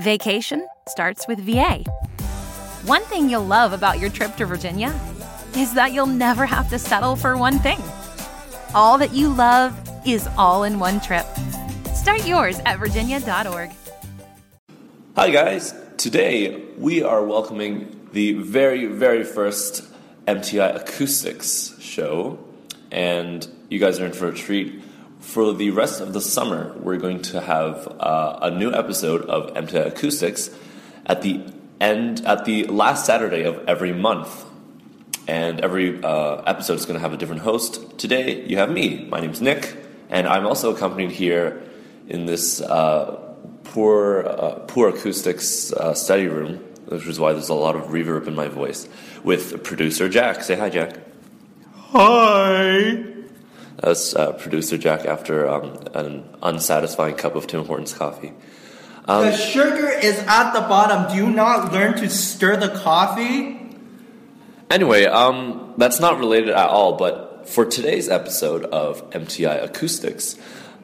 Vacation starts with VA. One thing you'll love about your trip to Virginia is that you'll never have to settle for one thing. All that you love is all in one trip. Start yours at virginia.org. Hi, guys. Today we are welcoming the very, very first MTI Acoustics show, and you guys are in for a treat. For the rest of the summer, we're going to have uh, a new episode of MTI Acoustics at the end, at the last Saturday of every month. And every uh, episode is going to have a different host. Today, you have me. My name's Nick, and I'm also accompanied here in this uh, poor, uh, poor acoustics uh, study room, which is why there's a lot of reverb in my voice, with producer Jack. Say hi, Jack. Hi. That's uh, producer Jack after um, an unsatisfying cup of Tim Hortons coffee. Um, the sugar is at the bottom. Do you not learn to stir the coffee? Anyway, um, that's not related at all, but for today's episode of MTI Acoustics,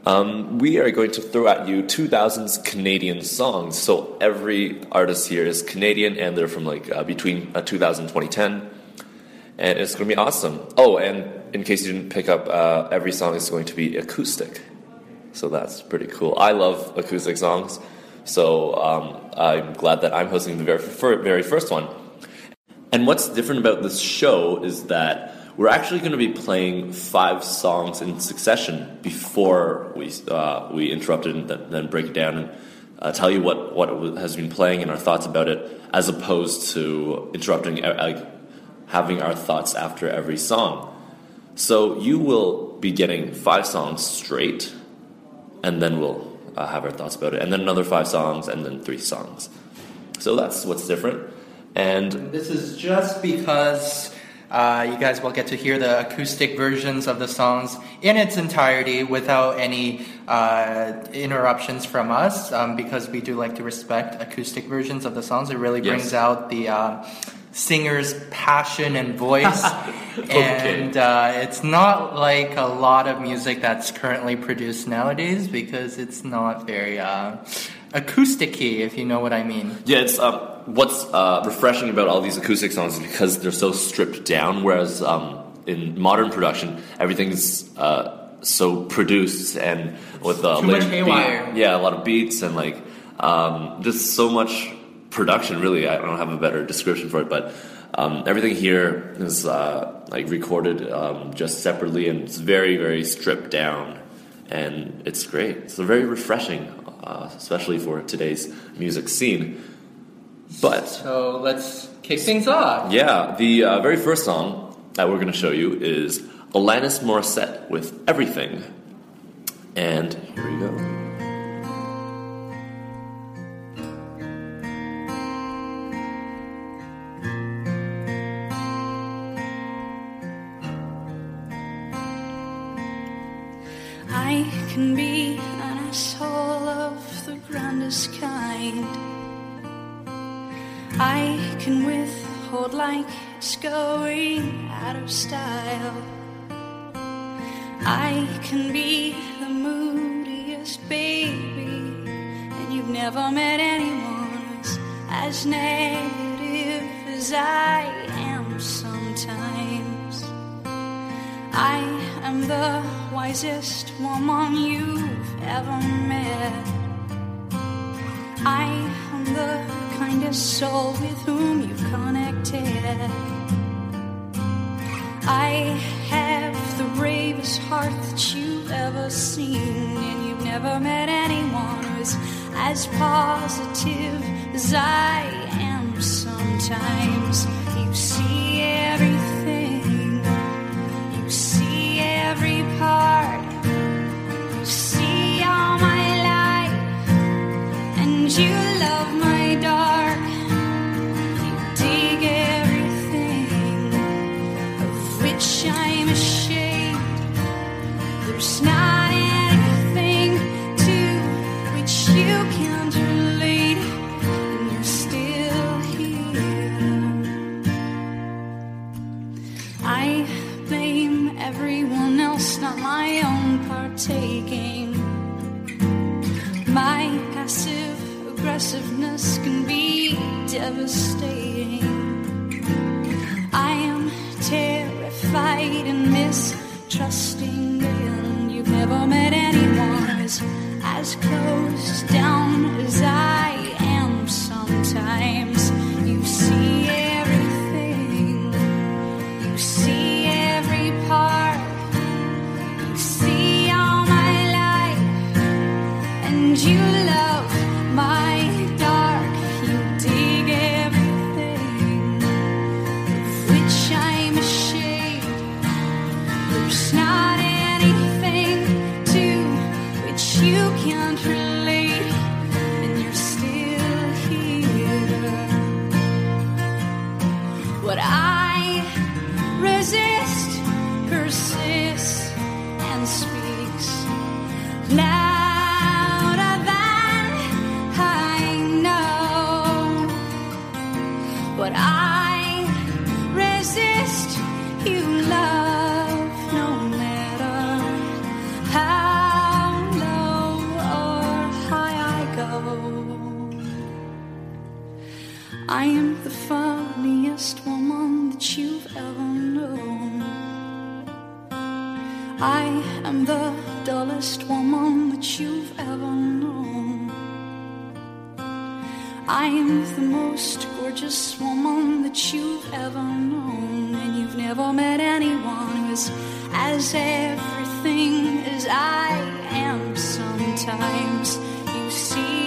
um, we are going to throw at you 2000s Canadian songs. So every artist here is Canadian and they're from like uh, between uh, 2000 and 2010. And it's going to be awesome. Oh, and in case you didn't pick up, uh, every song is going to be acoustic. So that's pretty cool. I love acoustic songs. So um, I'm glad that I'm hosting the very, very first one. And what's different about this show is that we're actually going to be playing five songs in succession before we uh, we interrupt it and then, break it down and uh, tell you what what has been playing and our thoughts about it, as opposed to interrupting, uh, having our thoughts after every song. So you will be getting five songs straight, and then we'll uh, have our thoughts about it, and then another five songs, and then three songs. So that's what's different. And this is just because uh, you guys will get to hear the acoustic versions of the songs in its entirety without any uh, interruptions from us, um, because we do like to respect acoustic versions of the songs. It really brings Yes. out the uh, singer's passion and voice. And uh, it's not like a lot of music that's currently produced nowadays because it's not very uh, acoustic-y, if you know what I mean. Yeah, it's um, what's uh, refreshing about all these acoustic songs is because they're so stripped down. Whereas um, in modern production, everything's uh, so produced and with uh, Too much haywire. beat- yeah, a lot of beats and like um, just so much production. Really, I don't have a better description for it, but um, everything here is uh, like recorded um, just separately and it's very, very stripped down, and it's great. It's very refreshing, uh, especially for today's music scene. But So let's kick things off. yeah, the uh, very first song that we're going to show you is Alanis Morissette with Everything. And here we go. Kind. I can withhold like it's going out of style. I can be the moodiest baby, and you've never met anyone who's as negative as I am sometimes. I am the wisest woman you've ever met. I am the kindest soul with whom you've connected. I have the bravest heart that you've ever seen, and you've never met anyone who's as positive as I am sometimes. devastating. I am terrified and mistrusting, and you've never met anyone as, as close. I am the funniest woman that you've ever known. I am the dullest woman that you've ever known. I am the most gorgeous woman that you've ever known. And you've never met anyone who's as everything as I am sometimes. You see.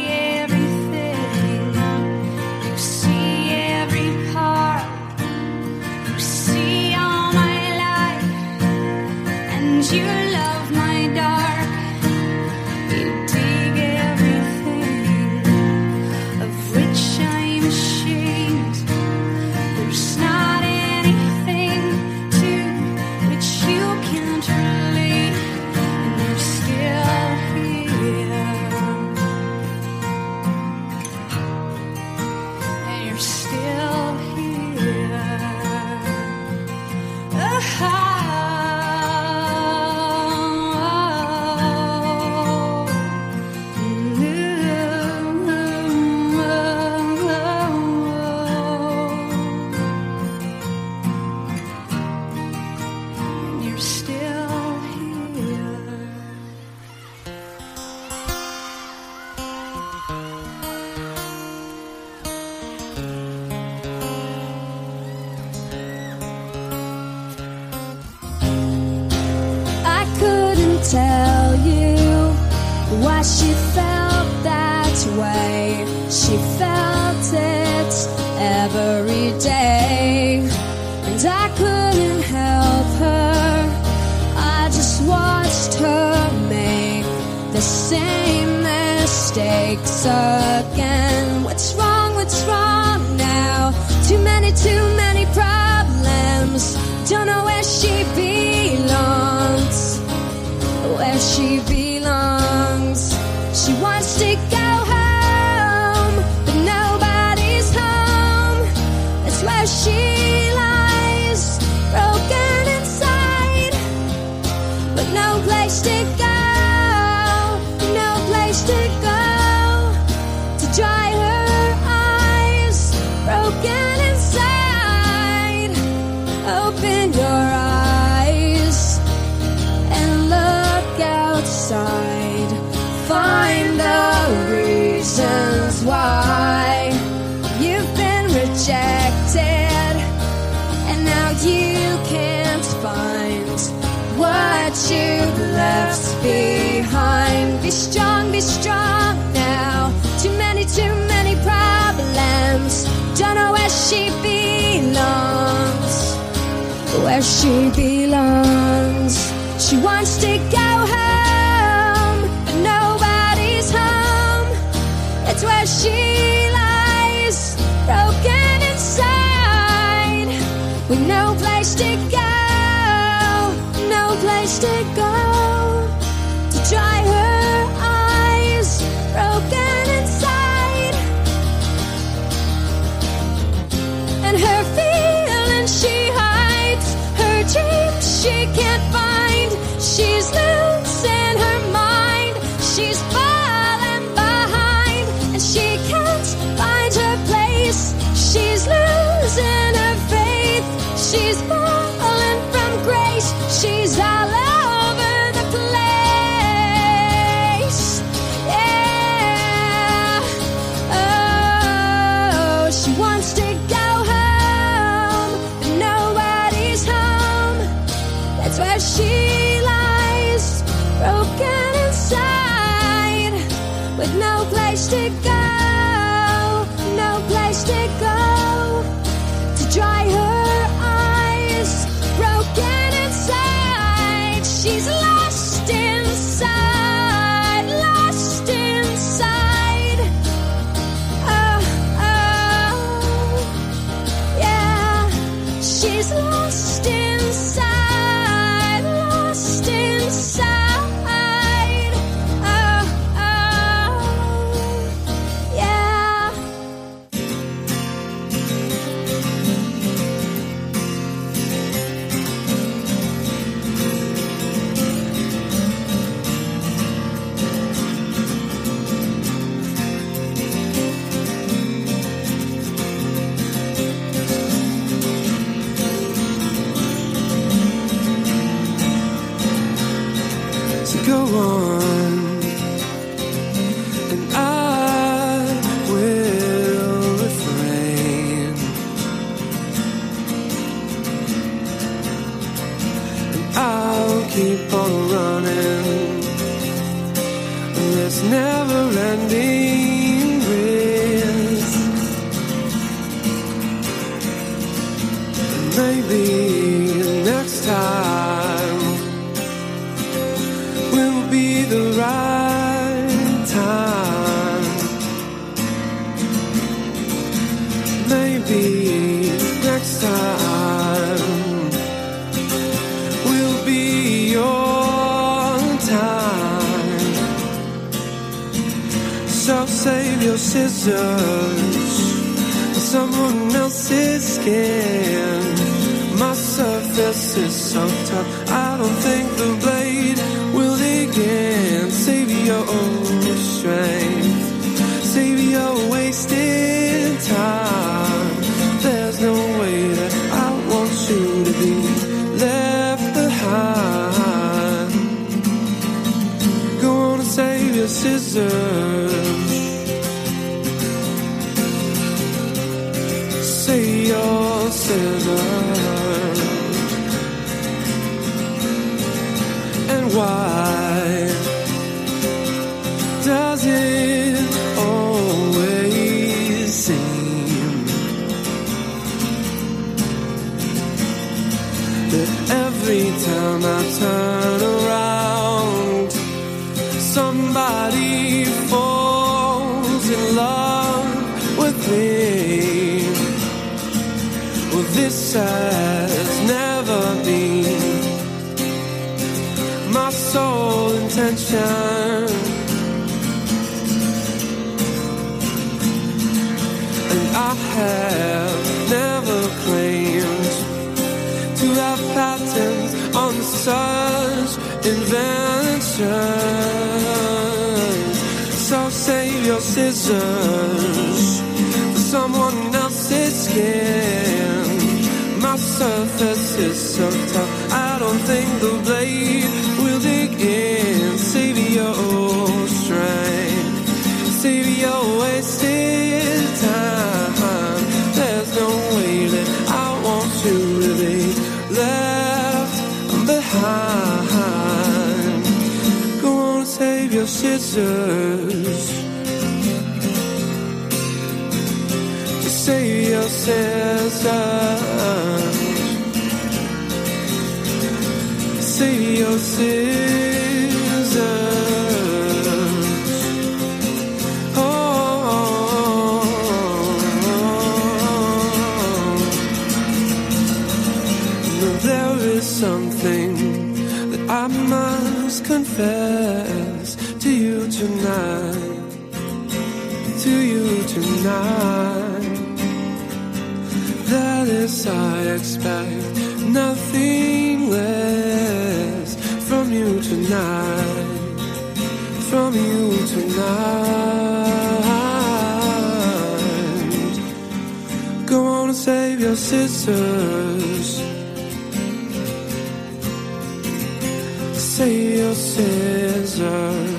be strong now. Too many, too many problems. Don't know where she belongs. Where she belongs. She wants to go. why does it always seem that every time I turn around, somebody falls in love with me? Well, this time. attention. And I have never claimed to have patents on such inventions. So save your scissors for someone else's skin. My surface is so tough, I don't think the blade will dig in your strength, save your wasted time. There's no way that I want you to be left behind. Go on, save your scissors. Just save your scissors. Save your scissors. Tonight. That is, I expect nothing less from you tonight. From you tonight. Go on and save your sisters. Save your scissors.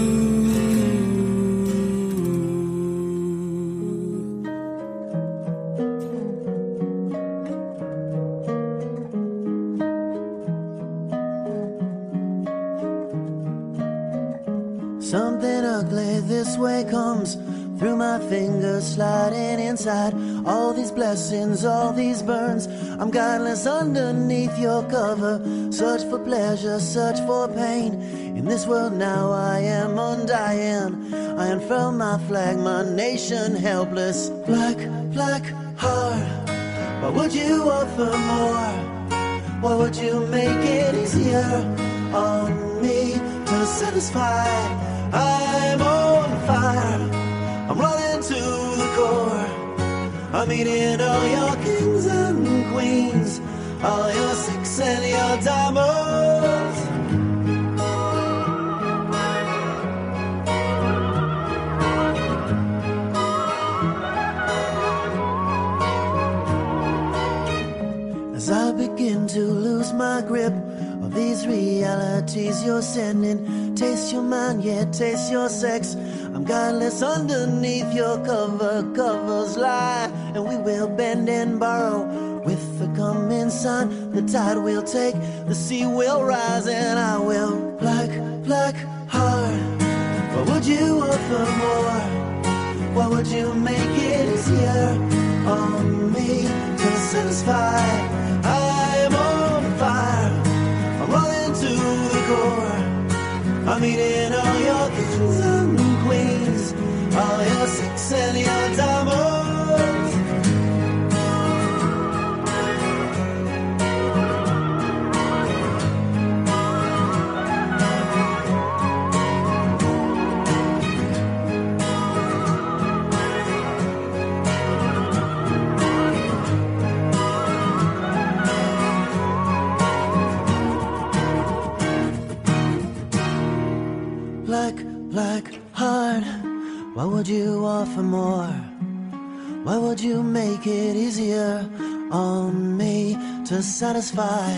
these blessings, all these burns. I'm godless underneath your cover. Search for pleasure, search for pain. In this world now, I am undying. I unfurl my flag, my nation helpless. Black, black heart. Why would you offer more? Why would you make it easier on me to satisfy? I'm eating all your kings and queens, all your six and your diamonds. As I begin to lose my grip of these realities you're sending, taste your mind, yeah, taste your sex. I'm godless underneath your cover, covers lie, and we will bend and borrow. With the coming sun, the tide will take, the sea will rise, and I will black, black heart. Why would you offer more? Why would you make it easier on me to satisfy? I'm on fire. I'm running to the core. I'm eating all your all any satisfy?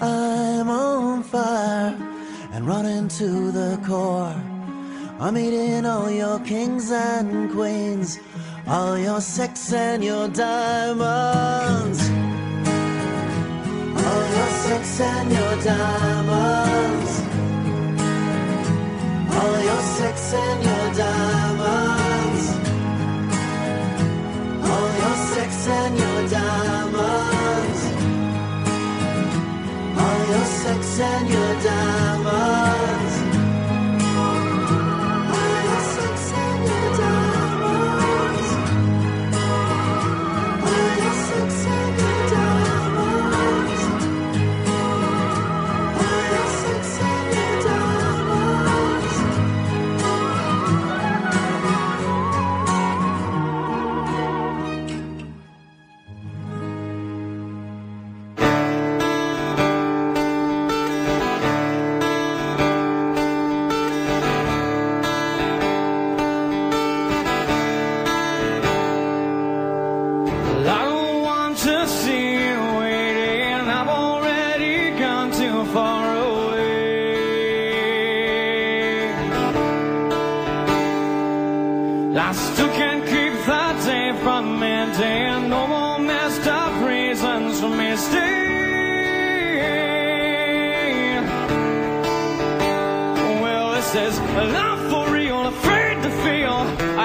I'm on fire and running to the core. I'm eating all your kings and queens, all your sex and your diamonds. All your sex and your diamonds. All your sex and your diamonds. All your sex and your diamonds. Sex and your diamonds.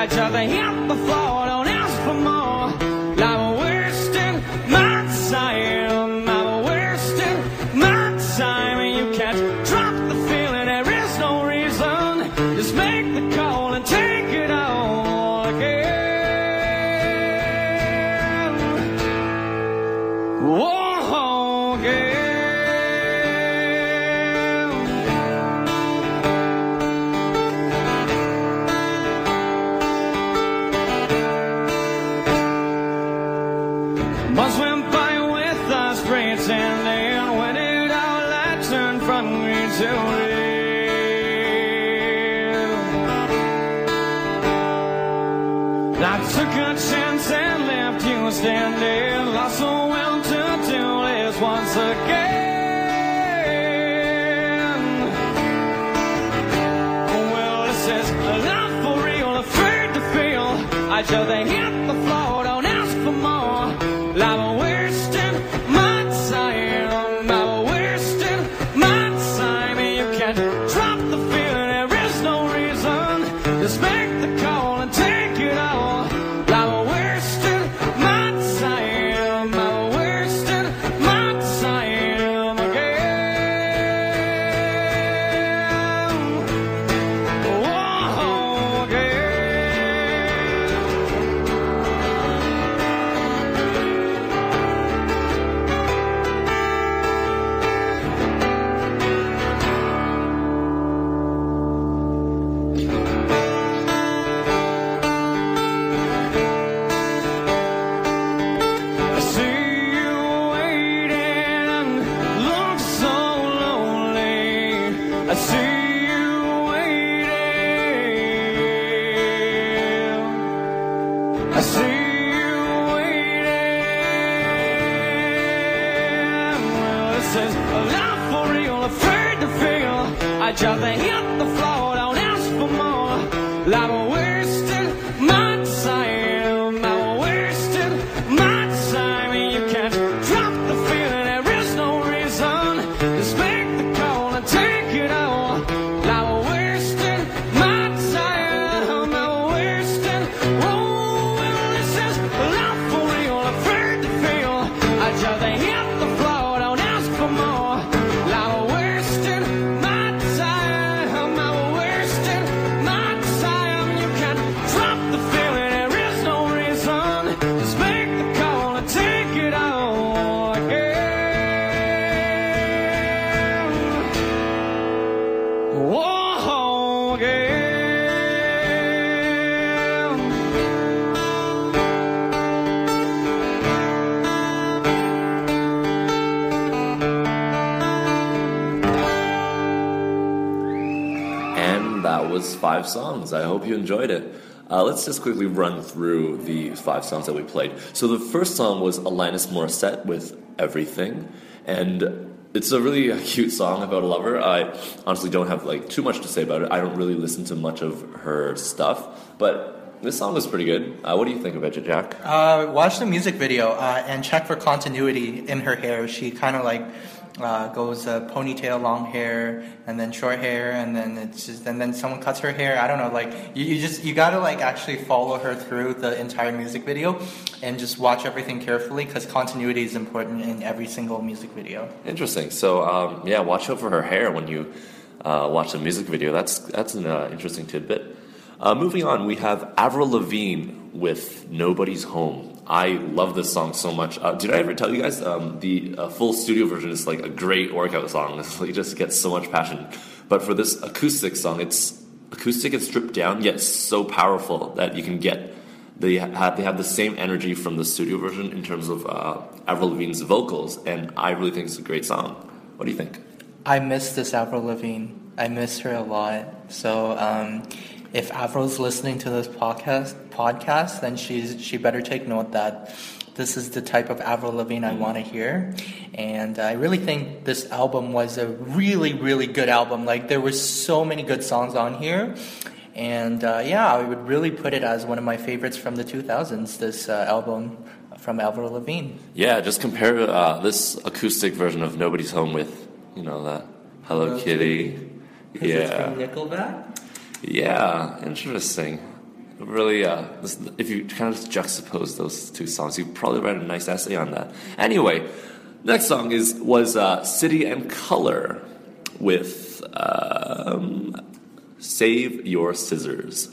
each other here floor. Don't ask for more. More. I'm hope you enjoyed it. Uh, let's just quickly run through the five songs that we played. So the first song was Alanis Morissette with Everything, and it's a really cute song about a lover. I honestly don't have like too much to say about it. I don't really listen to much of her stuff, but this song was pretty good. Uh, what do you think of it, Jack? Uh, watch the music video uh, and check for continuity in her hair. She kind of like uh, goes uh, ponytail, long hair, and then short hair, and then it's just, and then someone cuts her hair. I don't know, like you, you just you gotta like actually follow her through the entire music video, and just watch everything carefully because continuity is important in every single music video. Interesting. So um, yeah, watch out for her hair when you uh, watch the music video. That's that's an uh, interesting tidbit. Uh, moving on, we have Avril Lavigne with "Nobody's Home." I love this song so much. Uh, did I ever tell you guys um, the uh, full studio version is like a great workout song? It just gets so much passion. But for this acoustic song, it's acoustic and stripped down, yet so powerful that you can get. They have they have the same energy from the studio version in terms of uh, Avril Lavigne's vocals, and I really think it's a great song. What do you think? I miss this Avril Lavigne. I miss her a lot. So um, if Avril's listening to this podcast, podcast, then she's she better take note that this is the type of Avril Lavigne I want to hear. And I really think this album was a really, really good album. Like there were so many good songs on here. And uh, yeah, I would really put it as one of my favorites from the 2000s. This uh, album from Avril Lavigne. Yeah, just compare uh, this acoustic version of "Nobody's Home" with you know that Hello, Hello Kitty. Yeah, from Nickelback. yeah, interesting. Really, uh, this, if you kind of juxtapose those two songs, you probably write a nice essay on that. Anyway, next song is was uh, "City and Colour" with um, "Save Your Scissors."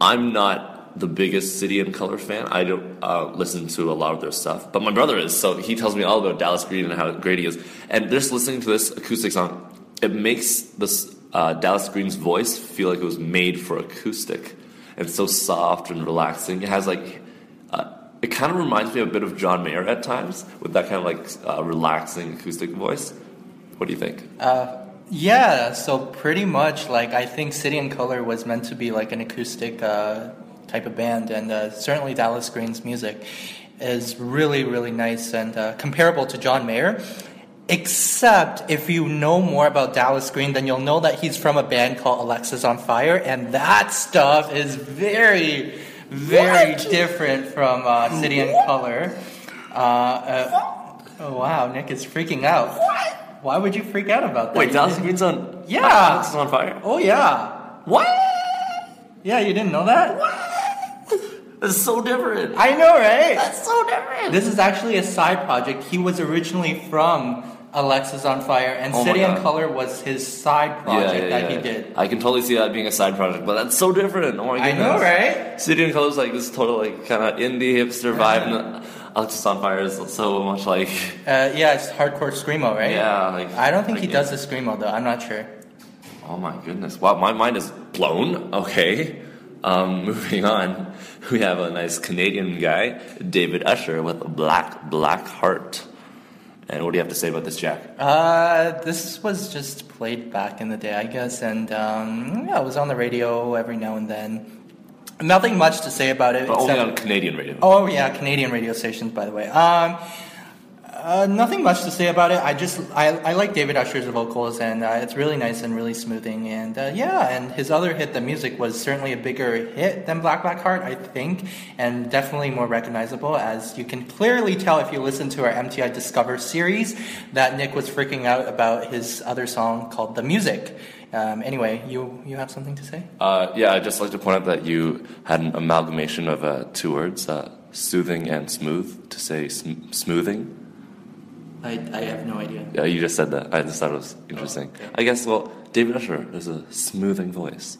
I'm not the biggest City and Colour fan. I don't uh, listen to a lot of their stuff, but my brother is, so he tells me all about Dallas Green and how great he is. And just listening to this acoustic song, it makes this uh, Dallas Green's voice feel like it was made for acoustic. and so soft and relaxing. It has like, uh, it kind of reminds me a bit of John Mayer at times with that kind of like uh, relaxing acoustic voice. What do you think? Uh, yeah, so pretty much like I think City and Colour was meant to be like an acoustic uh, type of band, and uh, certainly Dallas Green's music is really, really nice and comparable to John Mayer. Except if you know more about Dallas Green, then you'll know that he's from a band called Alexisonfire, and that stuff is very, very different from uh, City and Colour. Uh, uh, oh wow, Nick is freaking out. Why would you freak out about that? Wait, Dallas Green's on. Yeah. Alexisonfire. Oh yeah. What? Yeah, you didn't know that? What? That's so different. I know, right? That's so different. This is actually a side project. He was originally from Alexisonfire, and Oh my City and God. Color was his side project that he did. I can totally see that being a side project, but that's so different. Oh my I goodness. know, right? City and Colours like this total like kind of indie hipster vibe, and Alexisonfire is so much like Uh, yeah, it's hardcore screamo, right? yeah, like I don't think he does the screamo though. I'm not sure. Oh my goodness! Wow, my mind is blown. Okay, um, moving on. We have a nice Canadian guy, David Usher, with black black heart. And what do you have to say about this, Jack? Uh, this was just played back in the day, I guess, and um, yeah, it was on the radio every now and then. Nothing much to say about it. But only on Canadian radio. Oh yeah, Canadian radio stations, by the way. Um, uh, nothing much to say about it. I just I, I like David Usher's vocals, and uh, it's really nice and really smoothing. And uh, yeah, and his other hit, the music, was certainly a bigger hit than Black Black Heart, I think, and definitely more recognizable. As you can clearly tell if you listen to our MTI Discover series, that Nick was freaking out about his other song called "The Music." Um, anyway, you you have something to say? Uh, yeah, I'd just like to point out that you had an amalgamation of uh, two words, uh, soothing and smooth, to say sm- smoothing. I, I have no idea. Yeah, you just said that. I just thought it was interesting. I guess, well, David Usher has a smoothing voice.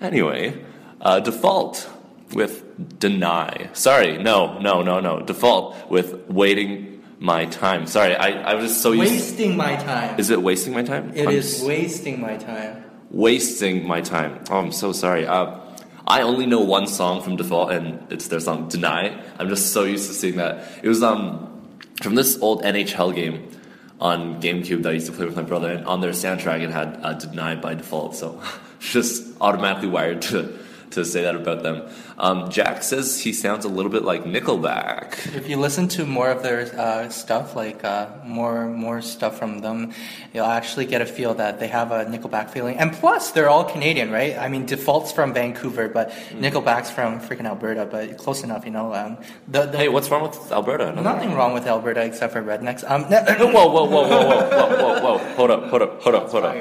Anyway, uh, Default with Deny. Sorry, no, no, no, no. Default with Waiting My Time. Sorry, I, I was just so used Wasting my time. Is it wasting my time? It I'm is s- wasting my time. wasting my time. Oh, I'm so sorry. Uh, I only know one song from Default, and it's their song "Deny." I'm just so used to seeing that. It was um from this old NHL game on GameCube that I used to play with my brother, and on their soundtrack it had uh, "Deny" by default. So just automatically wired to to say that about them. Um, Jack says he sounds a little bit like Nickelback. If you listen to more of their uh, stuff, like uh, more more stuff from them, you'll actually get a feel that they have a Nickelback feeling. And plus, they're all Canadian, right? I mean, Default's from Vancouver, but Nickelback's from freaking Alberta, but close enough, you know. Um, the, the, Hey, what's wrong with Alberta? Nothing wrong with Alberta except for rednecks. Um, Whoa, whoa, whoa, whoa, whoa, whoa, whoa, whoa! Hold up, hold up, hold up, hold up.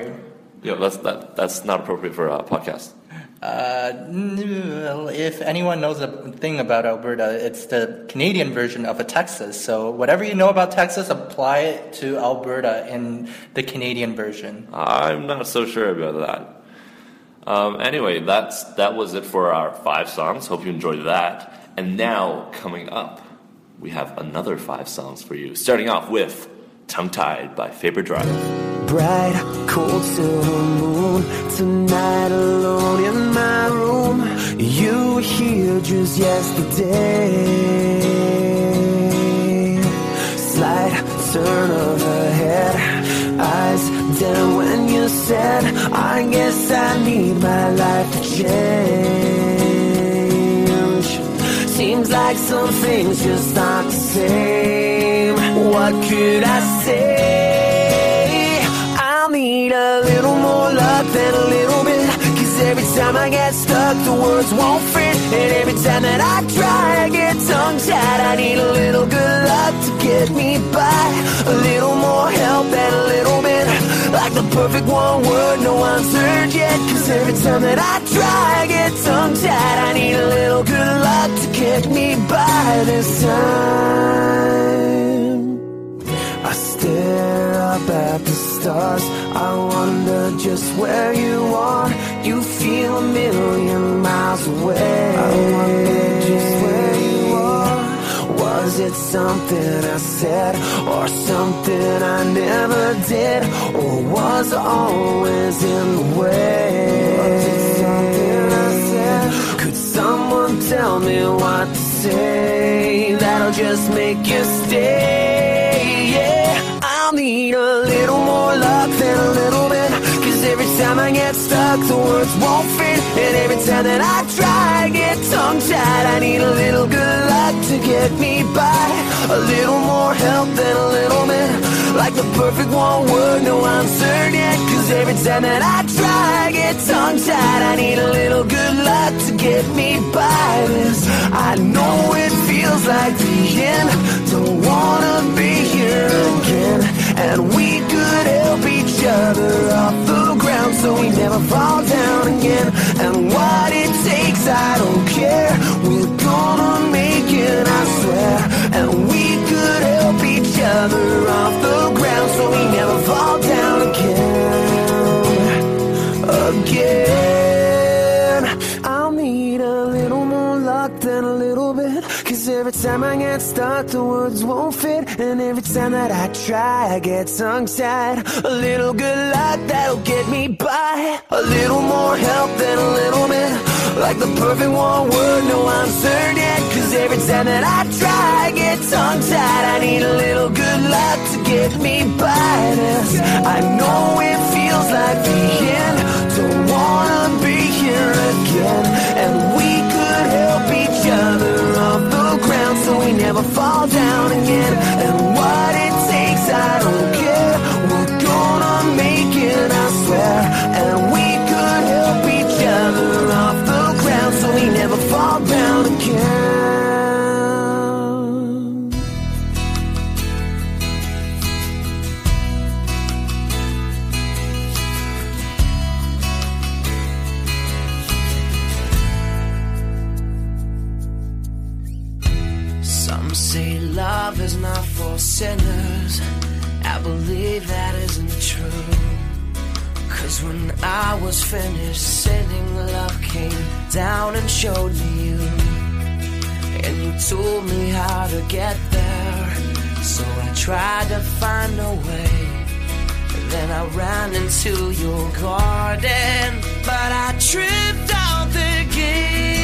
Yo, that's that, that's not appropriate for a podcast. Uh, if anyone knows a thing about Alberta, it's the Canadian version of a Texas. So whatever you know about Texas, apply it to Alberta in the Canadian version. I'm not so sure about that. Um, anyway, that's that was it for our five songs. Hope you enjoyed that. And now coming up, we have another five songs for you. Starting off with "Tongue Tied" by Faber Drive. Bright, cold silver moon. Tonight alone in my room. You were here just yesterday. Slight turn of her head. Eyes down when you said, I guess I need my life to change. Seems like some things just aren't the same. What could I say? Need a little more luck than a little bit. Cause every time I get stuck, the words won't fit. And every time that I try, I get tongue tied. I need a little good luck to get me by. A little more help and a little bit. Like the perfect one word no one's heard yet. Cause every time that I try, I get tongue tied. I need a little good luck to get me by this time. I stare up at the stars. I wonder just where you are. You feel a million miles away. I wonder just where you are. Was it something I said or something I never did? Or was I always in the way? Was it something I said? Could someone tell me what to say that'll just make you stay? Yeah, I'll need a little more luck than a little bit. Cause every time I get stuck, the words won't fit. And every time that I try, I get tongue tied. I need a little good luck to get me by. A little more help than a little bit. Like the perfect one word, no answer yet. Cause every time that I try, I get tongue tied. I need a little good luck to get me by this. I know it feels like the end. Don't wanna be here again. And every time that I try, I get tongue tied. A little good luck that'll get me by. A little more help than a little bit. Like the perfect one word, no answer yet. Cause every time that I try, I get tongue tied. I need a little good luck to get me by this. I know it feels like the end. Don't wanna be here again. And never fall down again. And what I was finished sinning, love came down and showed me you. And you told me how to get there. So I tried to find a way. Then I ran into your garden, but I tripped out the gate.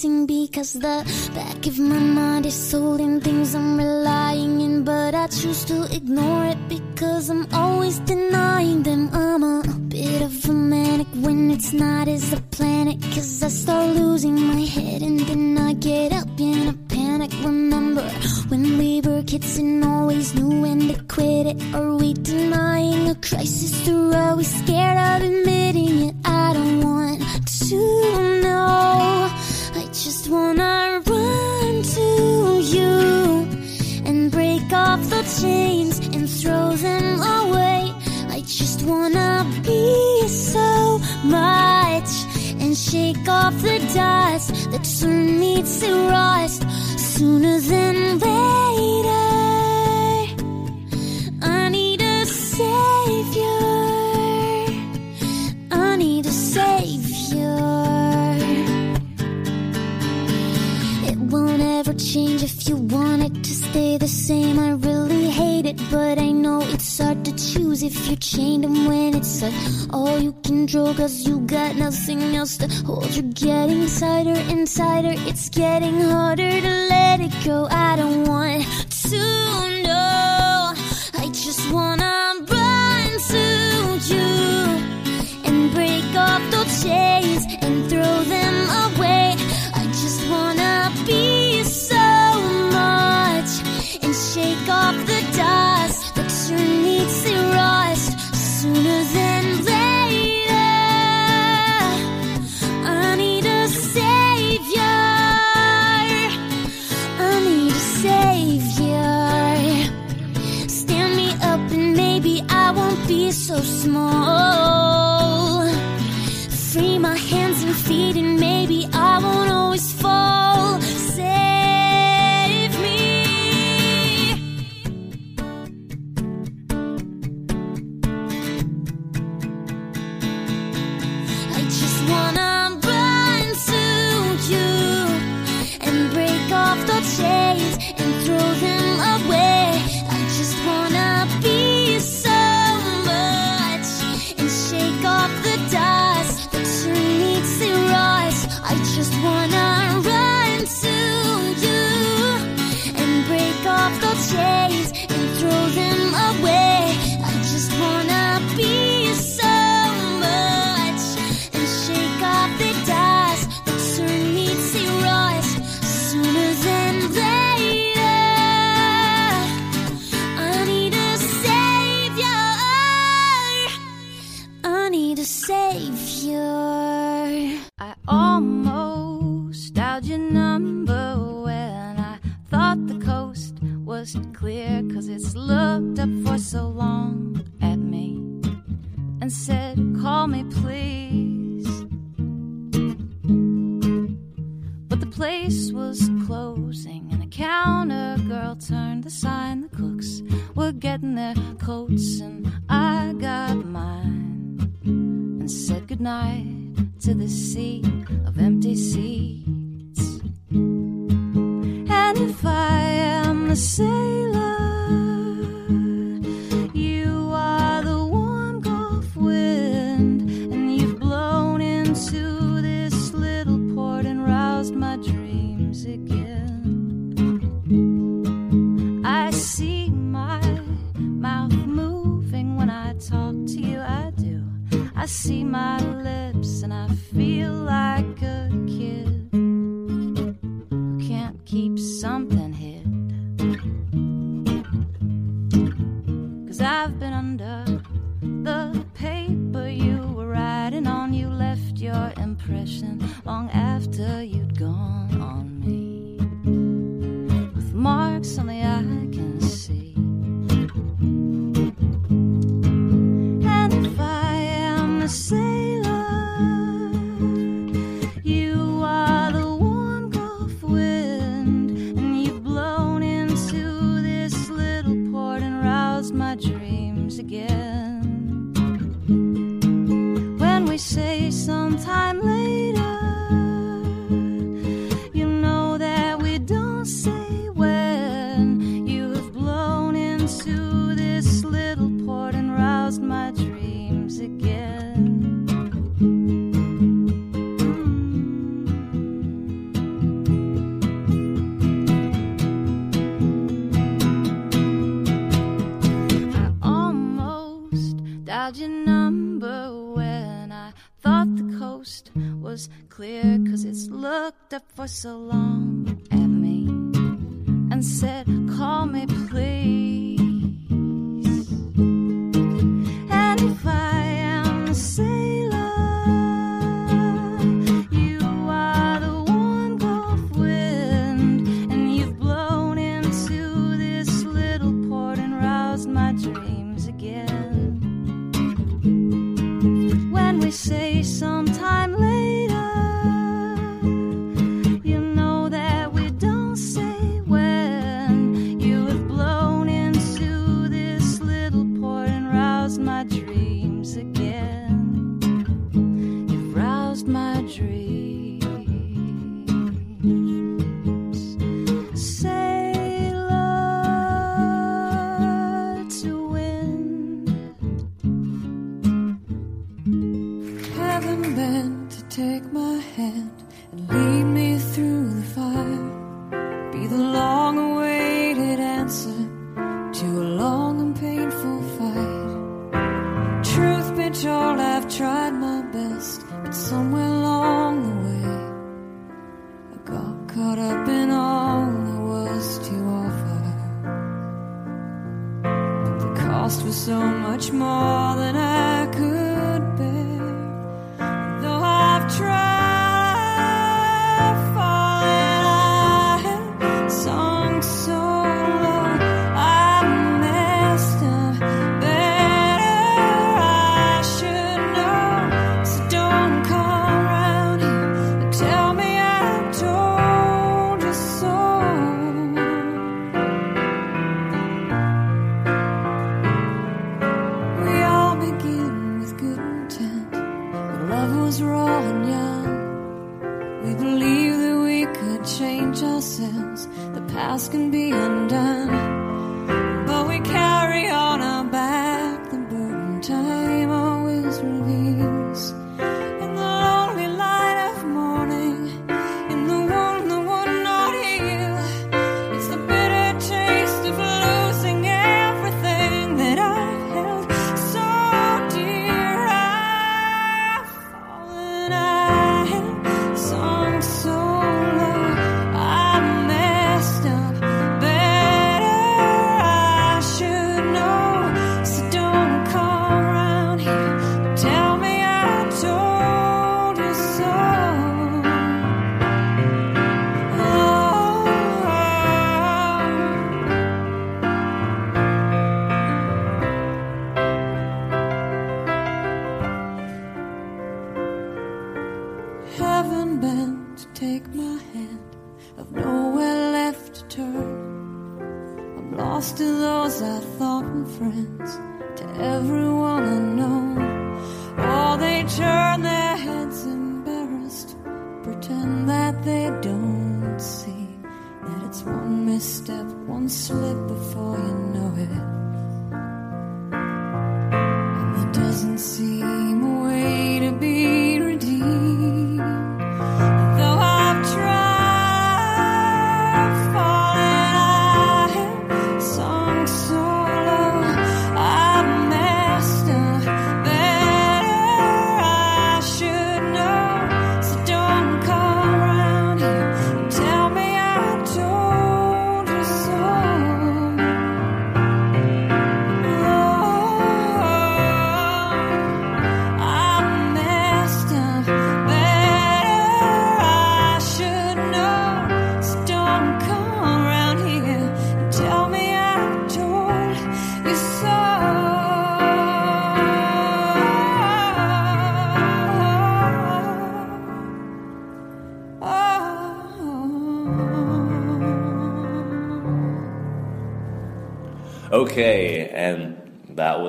missing because the back of my mind is holding things I'm relying in, but I choose to ignore it because I'm always denying them. I'm a bit of a manic when it's not as a planet, cause I start losing my head and then I get up in a panic. Remember when we were kids and always knew when to quit it or small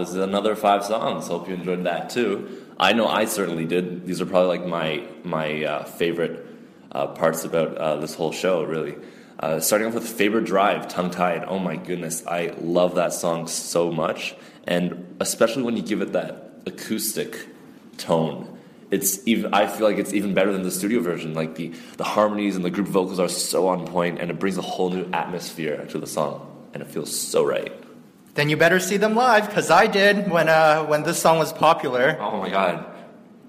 was another five songs. Hope you enjoyed that too. I know I certainly did. These are probably like my my uh, favorite uh, parts about uh, this whole show, really. Uh, starting off with Faber Drive, Tongue Tied. Oh my goodness, I love that song so much. And especially when you give it that acoustic tone. It's even. I feel like it's even better than the studio version. Like the the harmonies and the group vocals are so on point, and it brings a whole new atmosphere to the song, and it feels so right. Then you better see them live, because I did when uh, when this song was popular. Oh my god,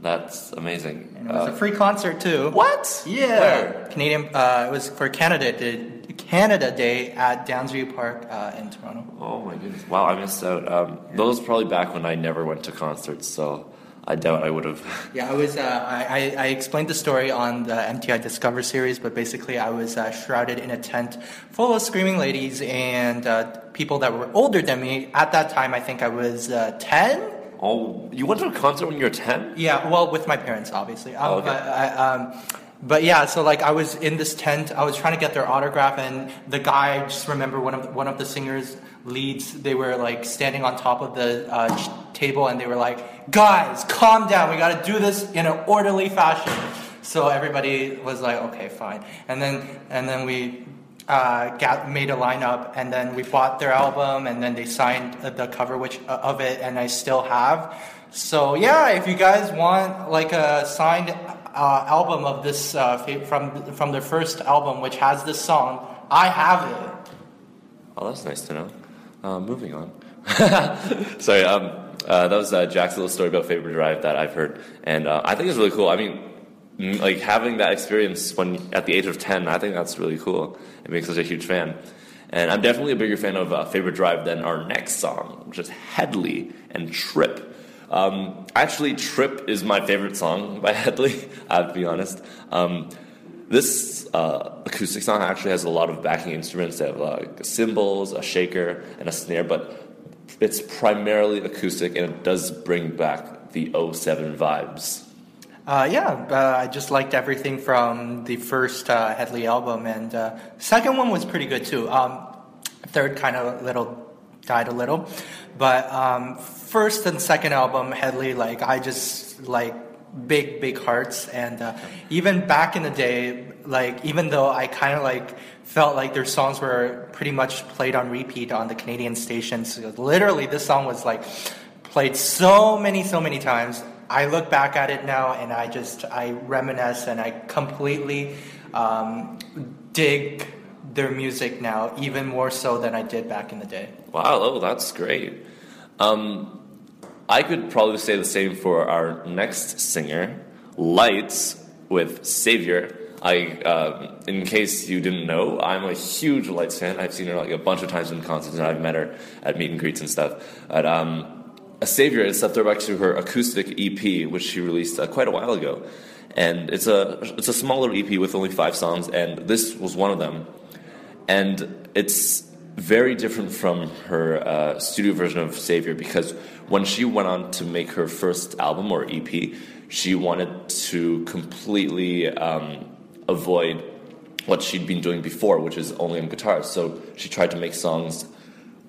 that's amazing. And it was Uh, a free concert too. what? Yeah, Where? Canadian. Uh, it was for Canada Day, Canada Day at Downsview Park uh, in Toronto. Oh my goodness! Wow, I missed out. Um, Those were probably back when I never went to concerts, so I doubt I would have. Yeah, I was. Uh, I, I- explained the story on the MTI Discover series, but basically, I was uh, shrouded in a tent full of screaming ladies and uh, people that were older than me. At that time, I think I was uh, ten. Oh, you went to a concert when you were ten? Yeah, well, with my parents, obviously. Um, Oh, okay. I, I, um, but yeah, so like I was in this tent. I was trying to get their autograph, and the guy. I just remember one of one of the singers leads. They were like standing on top of the uh, table, and they were like, "Guys, calm down. We got to do this in an orderly fashion." So everybody was like, "Okay, fine." And then and then we uh, got made a lineup, and then we bought their album, and then they signed the cover which uh, of it, and I still have. So yeah, if you guys want like a signed uh, album of this uh, from from their first album, which has this song, I have it. Oh, that's nice to know. Uh, moving on. Sorry, um, uh, that was uh, Jack's little story about Faber Drive that I've heard, and uh, I think it's really cool. I mean, like having that experience when at the age of ten, I think that's really cool. It makes such a huge fan, and I'm definitely a bigger fan of uh, Drive than our next song, which is Hedley and Trip. Um, actually, Trip is my favorite song by Hedley. I have to be honest. Um, this uh, acoustic song actually has a lot of backing instruments. They have like cymbals, a shaker, and a snare, but it's primarily acoustic, and it does bring back the 07 vibes. Uh, yeah, uh, I just liked everything from the first uh, Hedley album, and uh, second one was pretty good too. Um, third kind of little died a little, but um, first and second album, Hedley, like I just like big big hearts, and uh, even back in the day, like even though I kind of like felt like their songs were pretty much played on repeat on the Canadian stations. Literally, this song was like played so many so many times i look back at it now and i just i reminisce and i completely um, dig their music now even more so than i did back in the day Wow, oh, that's great. Um, I could probably say the same for our next singer, Lights, with Savior. I, um, in case you didn't know, I'm a huge Lights fan. I've seen her like a bunch of times in concerts, and I've met her at meet and greets and stuff. But um, a Savior is a throwback to her acoustic EP, which she released uh, quite a while ago, and it's a it's a smaller EP with only five songs, and this was one of them and it's very different from her uh, studio version of Savior because when she went on to make her first album or EP, she wanted to completely um, avoid what she'd been doing before, which is only on guitars. So she tried to make songs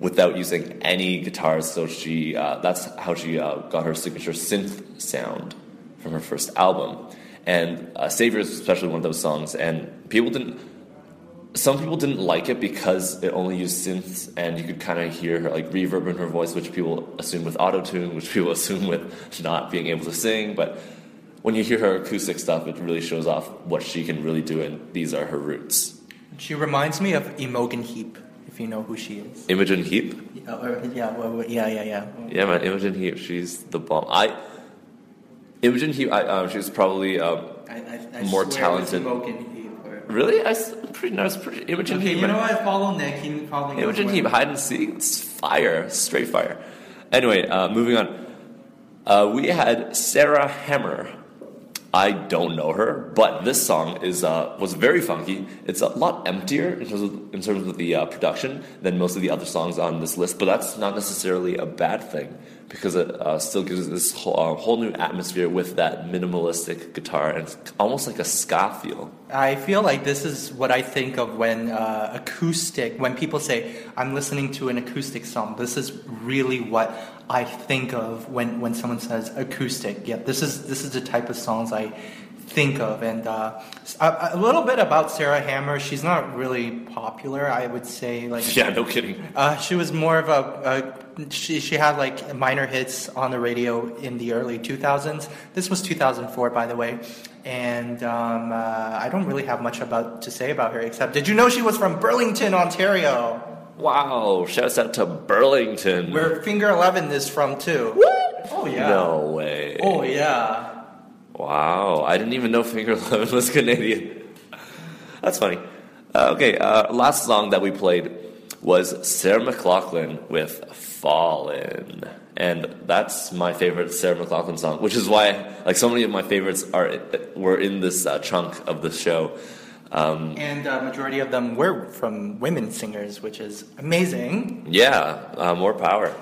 without using any guitars. So she uh, that's how she uh, got her signature synth sound from her first album. And uh, Savior is especially one of those songs, and people didn't some people didn't like it because it only used synths and you could kind of hear her like reverb in her voice which people assume with auto-tune which people assume with not being able to sing but when you hear her acoustic stuff it really shows off what she can really do and these are her roots. She reminds me of imogen heap if you know who she is. Imogen heap? Yeah or- yeah well, yeah yeah yeah. Yeah man imogen heap she's the bomb. I imogen heap I, um, she's probably um, I, I, I more swear it was talented. Imogen heap or- really? I s- pretty nice pretty imogen okay heap you know what? Follow nick. He probably Imogen Heap, hide and seek. It's fire, straight fire. Anyway, uh, moving on. Uh, we had Sarah Harmer. I don't know her, but this song is uh, was very funky. It's a lot emptier in terms of in terms of the uh, production than most of the other songs on this list. But that's not necessarily a bad thing because it uh, still gives this whole, uh, whole new atmosphere with that minimalistic guitar and almost like a ska feel. I feel like this is what I think of when uh, acoustic, when people say, I'm listening to an acoustic song. This is really what I think of when, when someone says acoustic. Yeah, this is, this is the type of songs I think of. And uh, a, a little bit about Sarah Harmer. She's not really popular, I would say. Like Yeah, no kidding. uh, she was more of a, a she, she had like minor hits on the radio in the early 2000s. This was 2004, by the way. And um, uh, I don't really have much about to say about her except, did you know she was from Burlington, Ontario, Wow, shouts out to Burlington. where Finger Eleven is from too? What? Oh yeah. No way. Oh yeah. Wow, I didn't even know Finger Eleven was Canadian. That's funny. Uh, okay, uh, last song that we played was Sarah McLachlan with Fallen. And that's my favorite Sarah McLachlan song, which is why like so many of my favorites are were in this uh, chunk of the show. Um, And uh, majority of them were from women singers, which is amazing. Yeah, uh, more power.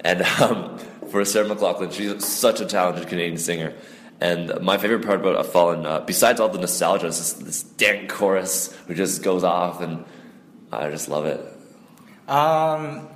And um, for Sarah McLachlan, she's such a talented Canadian singer. And my favorite part about A Fallen, uh, besides all the nostalgia, is this, this dank chorus who just goes off, and I just love it. Um,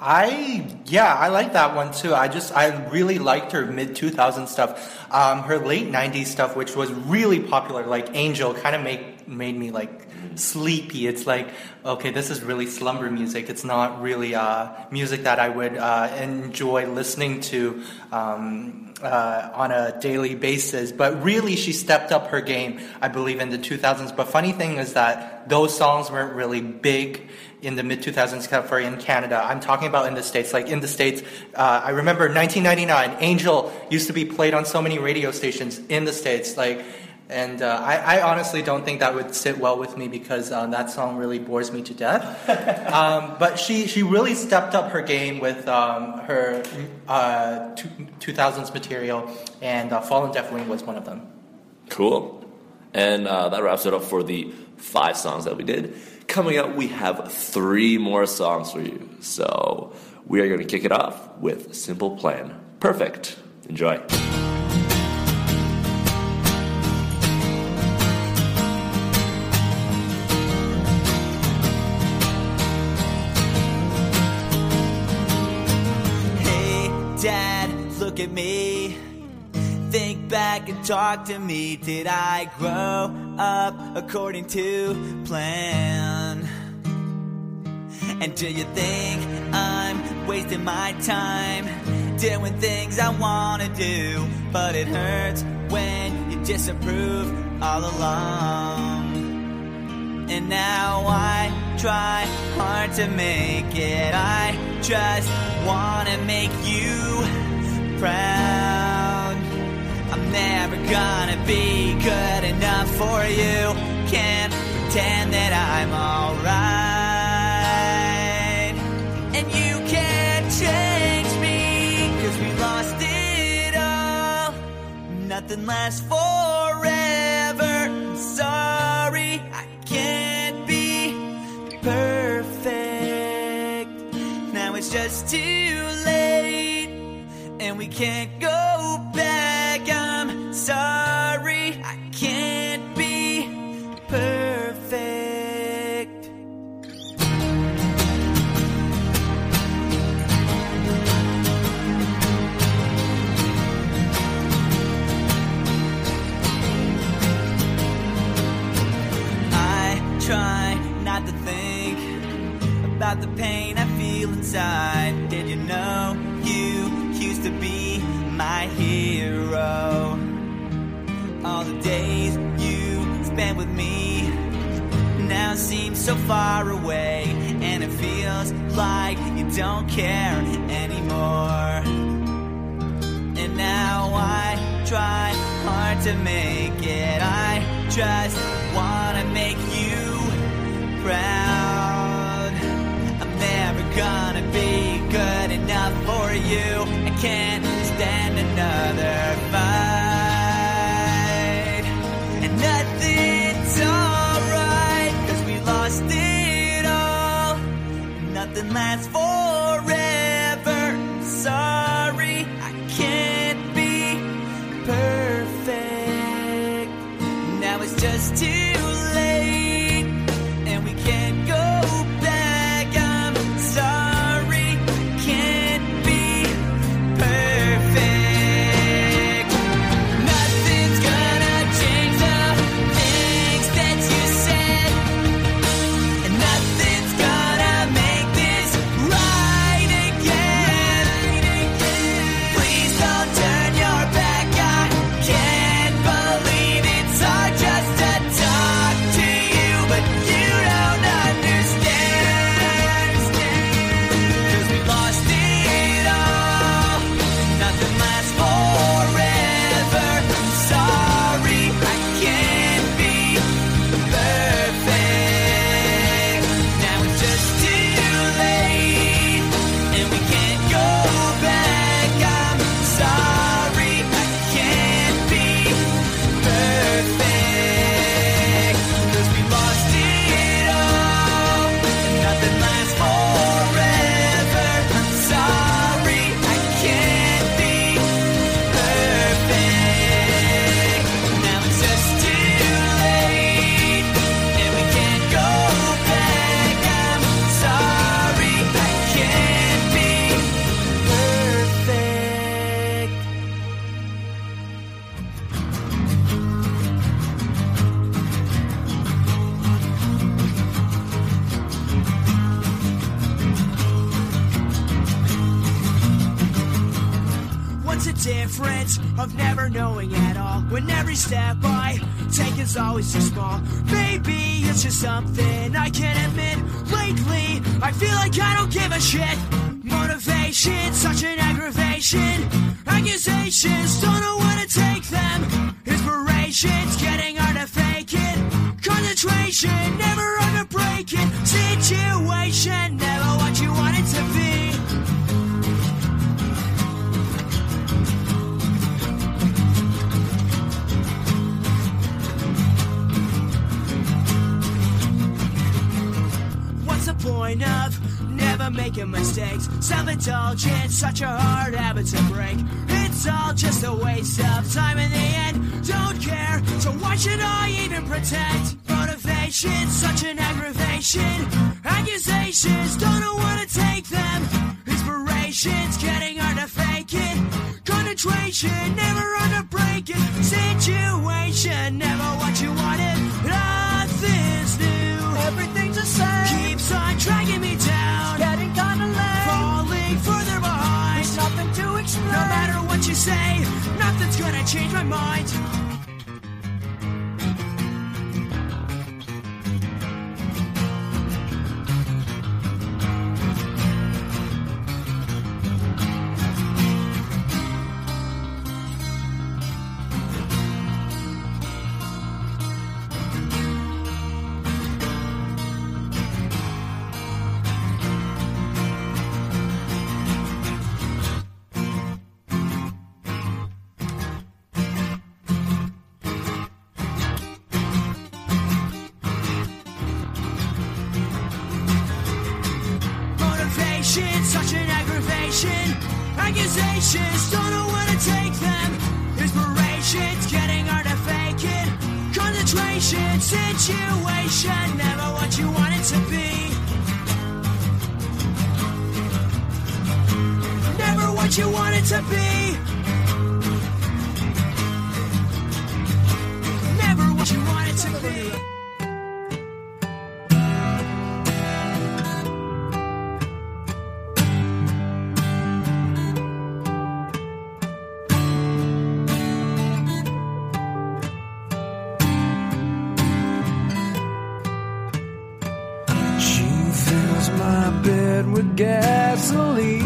I yeah, I like that one too. I just I really liked her mid 2000 stuff. Um, her late 90s stuff, which was really popular, like Angel, kind of made made me like sleepy. It's like okay, this is really slumber music. It's not really uh, music that I would uh, enjoy listening to. Um, uh, on a daily basis, but really she stepped up her game, I believe, in the 2000s. But funny thing is that those songs weren't really big in the mid 2000s except for in Canada. I'm talking about in the States. Like in the States, uh, I remember 1999, Angel used to be played on so many radio stations in the States. Like, and uh, I, I honestly don't think that would sit well with me because uh, that song really bores me to death. um, but she, she really stepped up her game with um, her uh, two, 2000s material, and uh, Fallen definitely was one of them. Cool. And uh, that wraps it up for the five songs that we did. Coming up, we have three more songs for you. So we are going to kick it off with Simple Plan. Perfect. Enjoy. At me. Think back and talk to me. Did I grow up according to plan? And do you think I'm wasting my time doing things I wanna do? But it hurts when you disapprove all along. And now I try hard to make it. I just wanna make you proud. I'm never gonna be good enough for you. Can't pretend that I'm alright. And you can't change me, cause we lost it all. Nothing lasts forever. We can't go back. I'm sorry, I can't be perfect. I try not to think about the pain I feel inside. Now seem so far away, and it feels like you don't care anymore. And now I try hard to make it. I just wanna make you proud. I'm never gonna be good enough for you. I can't stand another fight. Accusations, don't know where to take them. Inspiration's getting hard to fake it. Concentration, never under breaking. Situation, never what you want it to be. What's the point of making mistakes? Self-indulgence, such a hard habit to break. It's all just a waste of time in the end. Don't care, so why should I even pretend? Motivation, such an aggravation. Accusations, don't know where to take them. Inspiration's getting hard to fake it. Concentration, never under breaking. Situation, never what you wanted. Nothing's new. Everything's the same. Keeps on dragging me down. Nothing to explain. No matter what you say, nothing's gonna change my mind. Accusations, don't know where to take them. Inspiration's getting hard to fake it. Concentration, situation, never what you want it to be. Never what you want it to be. Never what you want it to be. With gasoline.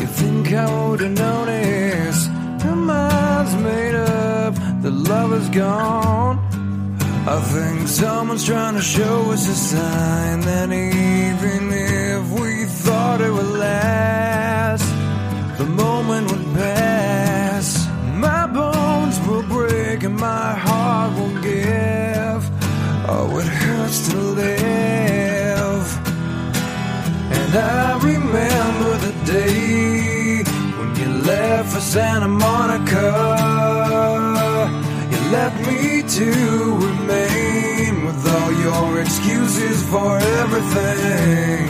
You think I would've noticed? Her mind's made up, the love is gone. I think someone's trying to show us a sign that even if we thought it would last, the moment would pass. My bones will break and my heart will give. Oh, it hurts to And I remember the day when you left for Santa Monica. You left me to remain with all your excuses for everything.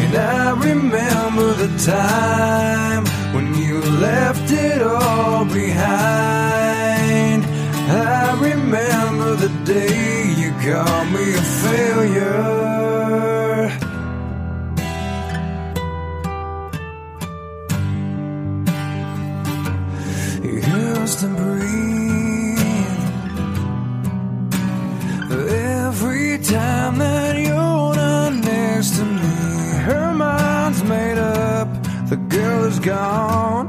And I remember the time when you left it all behind. I remember the day you called me a failure. To breathe every time that you're not next to me. Her mind's made up, the girl is gone.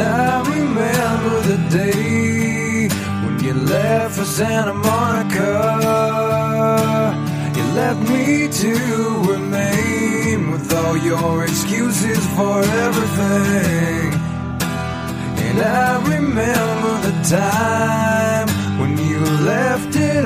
I remember the day when you left for Santa Monica. You left me to remain with all your excuses for everything. And I remember the time when you left it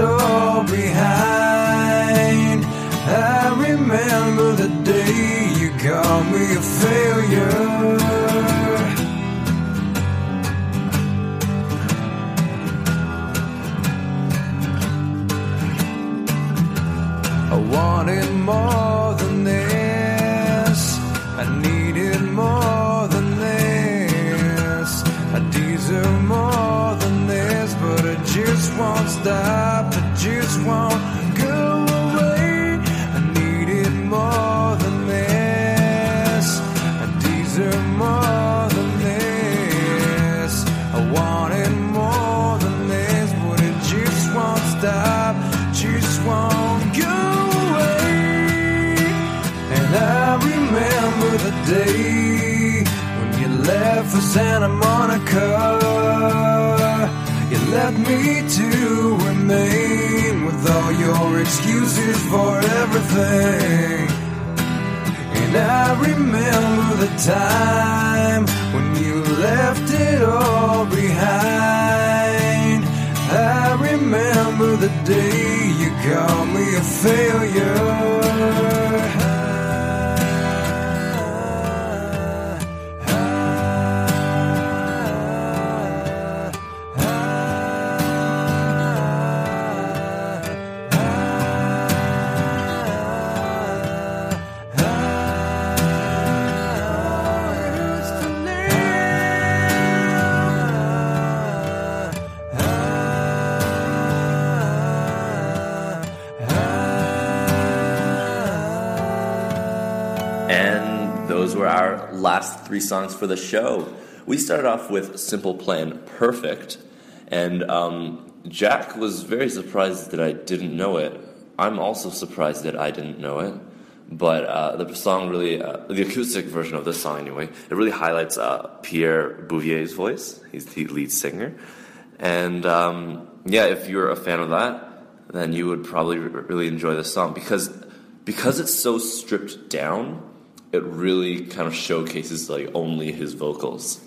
Left me to remain with all your excuses for everything. And I remember the time when you left it all behind. I remember the day you called me a failure. Three songs for the show. We started off with Simple Plan Perfect, and um, Jack was very surprised that I didn't know it. I'm also surprised that I didn't know it. But uh, the song really, uh, the acoustic version of this song anyway, it really highlights uh, Pierre Bouvier's voice. He's the lead singer. And um, yeah, if you're a fan of that, then you would probably really enjoy this song because because it's so stripped down. It really kind of showcases like only his vocals.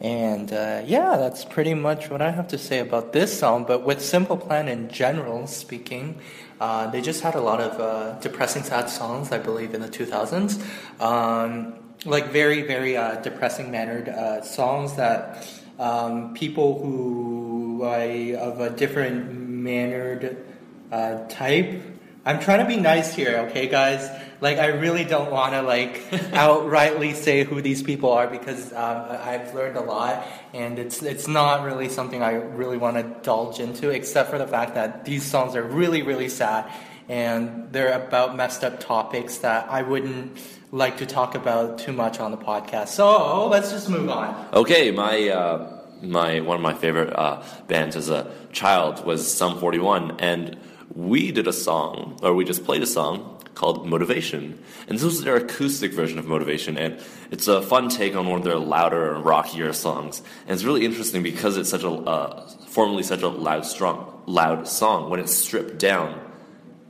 And uh, yeah, that's pretty much what I have to say about this song. But with Simple Plan in general speaking, uh, they just had a lot of uh, depressing, sad songs, I believe, in the 2000s. Um, like very, very uh, depressing mannered uh, songs that um, people who I, of a different mannered uh, type. I'm trying to be nice here, okay, guys? Like, I really don't want to like outrightly say who these people are because um, I've learned a lot, and it's it's not really something I really want to indulge into, except for the fact that these songs are really, really sad, and they're about messed up topics that I wouldn't like to talk about too much on the podcast. So let's just move on. Okay, my uh, my one of my favorite uh, bands as a child was Sum 41, and we did a song, or we just played a song called Motivation, and this was their acoustic version of Motivation, and it's a fun take on one of their louder and rockier songs, and it's really interesting because it's such a uh, formerly such a loud, strong, loud song. When it's stripped down,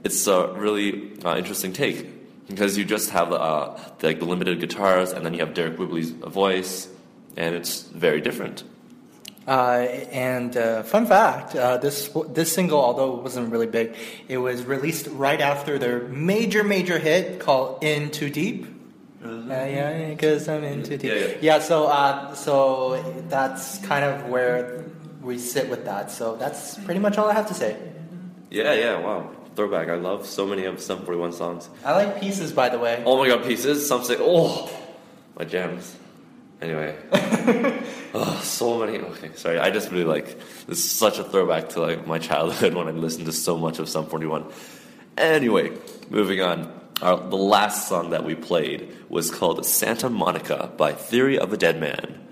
it's a really uh, interesting take because you just have uh, the, like the limited guitars, and then you have Deryck Whibley's voice, and it's very different. Uh, and uh, fun fact: uh, this this single, although it wasn't really big, it was released right after their major major hit called "In Too Deep." Uh, yeah, because I'm in too deep. Yeah, yeah. Yeah, so uh, so that's kind of where we sit with that. So that's pretty much all I have to say. Yeah, yeah, wow. Throwback. I love so many of Sum 41 songs. I like pieces, by the way. Oh my god, pieces. Some say, oh, my jams. Anyway. oh, so many. Okay, sorry. I just really like, this is such a throwback to like my childhood when I listened to so much of Sum 41. Anyway, moving on. Our, the last song that we played was called Santa Monica by Theory of a Dead Man.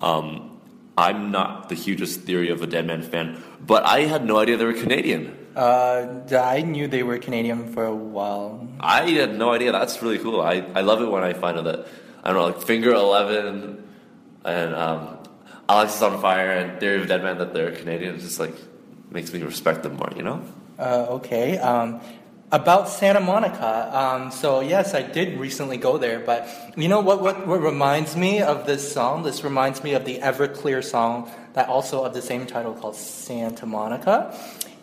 Um, I'm not the hugest Theory of a Dead Man fan, but I had no idea they were Canadian. Uh, I knew they were Canadian for a while. I had no idea. That's really cool. I, I love it when I find out that I don't know, like Finger Eleven and um, Alexisonfire and Theory of Dead Man that they're Canadian. Just like makes me respect them more. You know? Uh, okay. Um, about Santa Monica. Um, so yes, I did recently go there, but you know what, what? What reminds me of this song? This reminds me of the Everclear song that also of the same title called Santa Monica.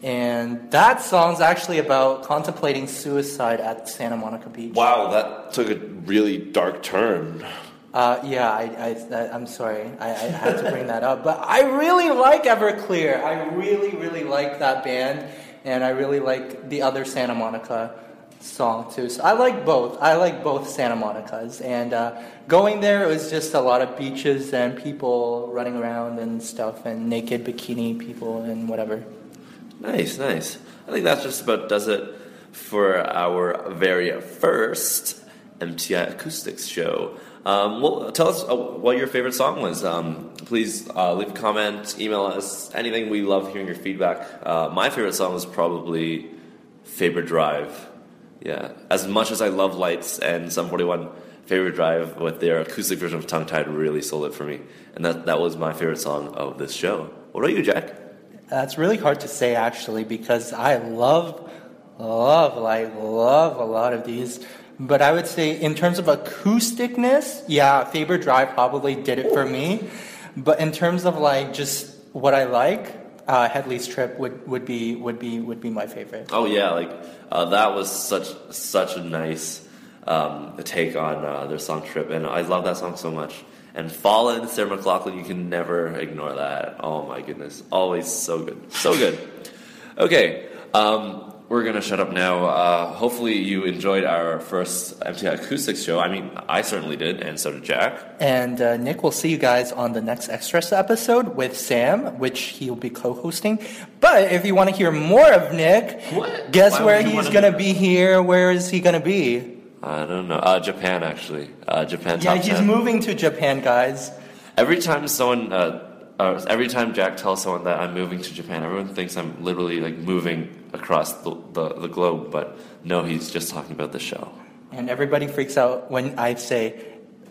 And that song's actually about contemplating suicide at Santa Monica Beach. Wow, that took a really dark turn. Uh, yeah, I, I, I'm sorry. I, I had to bring that up. But I really like Everclear. I really, really like that band. And I really like the other Santa Monica song too. So I like both. I like both Santa Monicas. And uh, going there, it was just a lot of beaches and people running around and stuff and naked bikini people and whatever. Nice, nice. I think that just about does it for our very first MTI Acoustics show. Um, well, tell us uh, what your favorite song was. Um, please uh, leave a comment, email us, anything. We love hearing your feedback. Uh, my favorite song was probably Faber Drive. Yeah, as much as I love Lights and Sum 41, Faber Drive with their acoustic version of Tongue Tied really sold it for me. And that, that was my favorite song of this show. What about you, Jack? That's really hard to say actually because I love, love, like love a lot of these. But I would say in terms of acousticness, yeah, Faber Drive probably did it for me. But in terms of like just what I like, uh, Hedley's Trip would, would be would be would be my favorite. Oh yeah, like uh, that was such such a nice um, take on uh, their song Trip, and I love that song so much. And Fallen, Sarah McLachlan, you can never ignore that. Oh my goodness, always so good, so good. Okay, um, we're gonna shut up now. Uh, hopefully, you enjoyed our first MTI Acoustics show. I mean, I certainly did, and so did Jack. And uh, Nick, we'll see you guys on the next Extras episode with Sam, which he'll be co-hosting. But if you want to hear more of Nick, What? guess Why where he's going to be here? Where is he going to be? I don't know. Uh, Japan, actually. Uh, Japan. Yeah, he's 10. moving to Japan, guys. Every time someone, uh, uh, every time Jack tells someone that I'm moving to Japan, everyone thinks I'm literally like moving across the, the, the globe. But no, he's just talking about the show. And everybody freaks out when I say,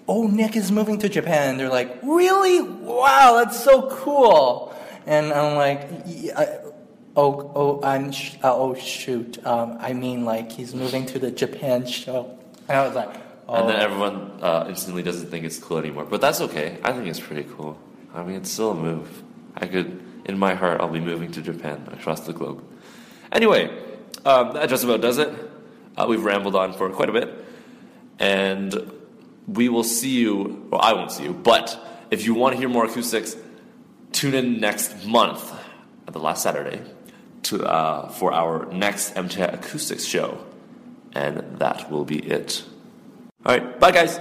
"Oh, Nick is moving to Japan." They're like, "Really? Wow, that's so cool!" And I'm like, "Yeah, "Oh, oh, I'm sh- uh, oh shoot. Um, I mean, like he's moving to the Japan show." And I was like, "Oh." And then everyone uh, instantly doesn't think it's cool anymore. But that's okay. I think it's pretty cool. I mean, it's still a move. I could, in my heart, I'll be moving to Japan across the globe. Anyway, um, that just about does it. Uh, we've rambled on for quite a bit. And we will see you, well, I won't see you, but if you want to hear more acoustics, tune in next month, at the last Saturday, to, uh, for our next MTI Acoustics show. And that will be it. All right, bye, guys.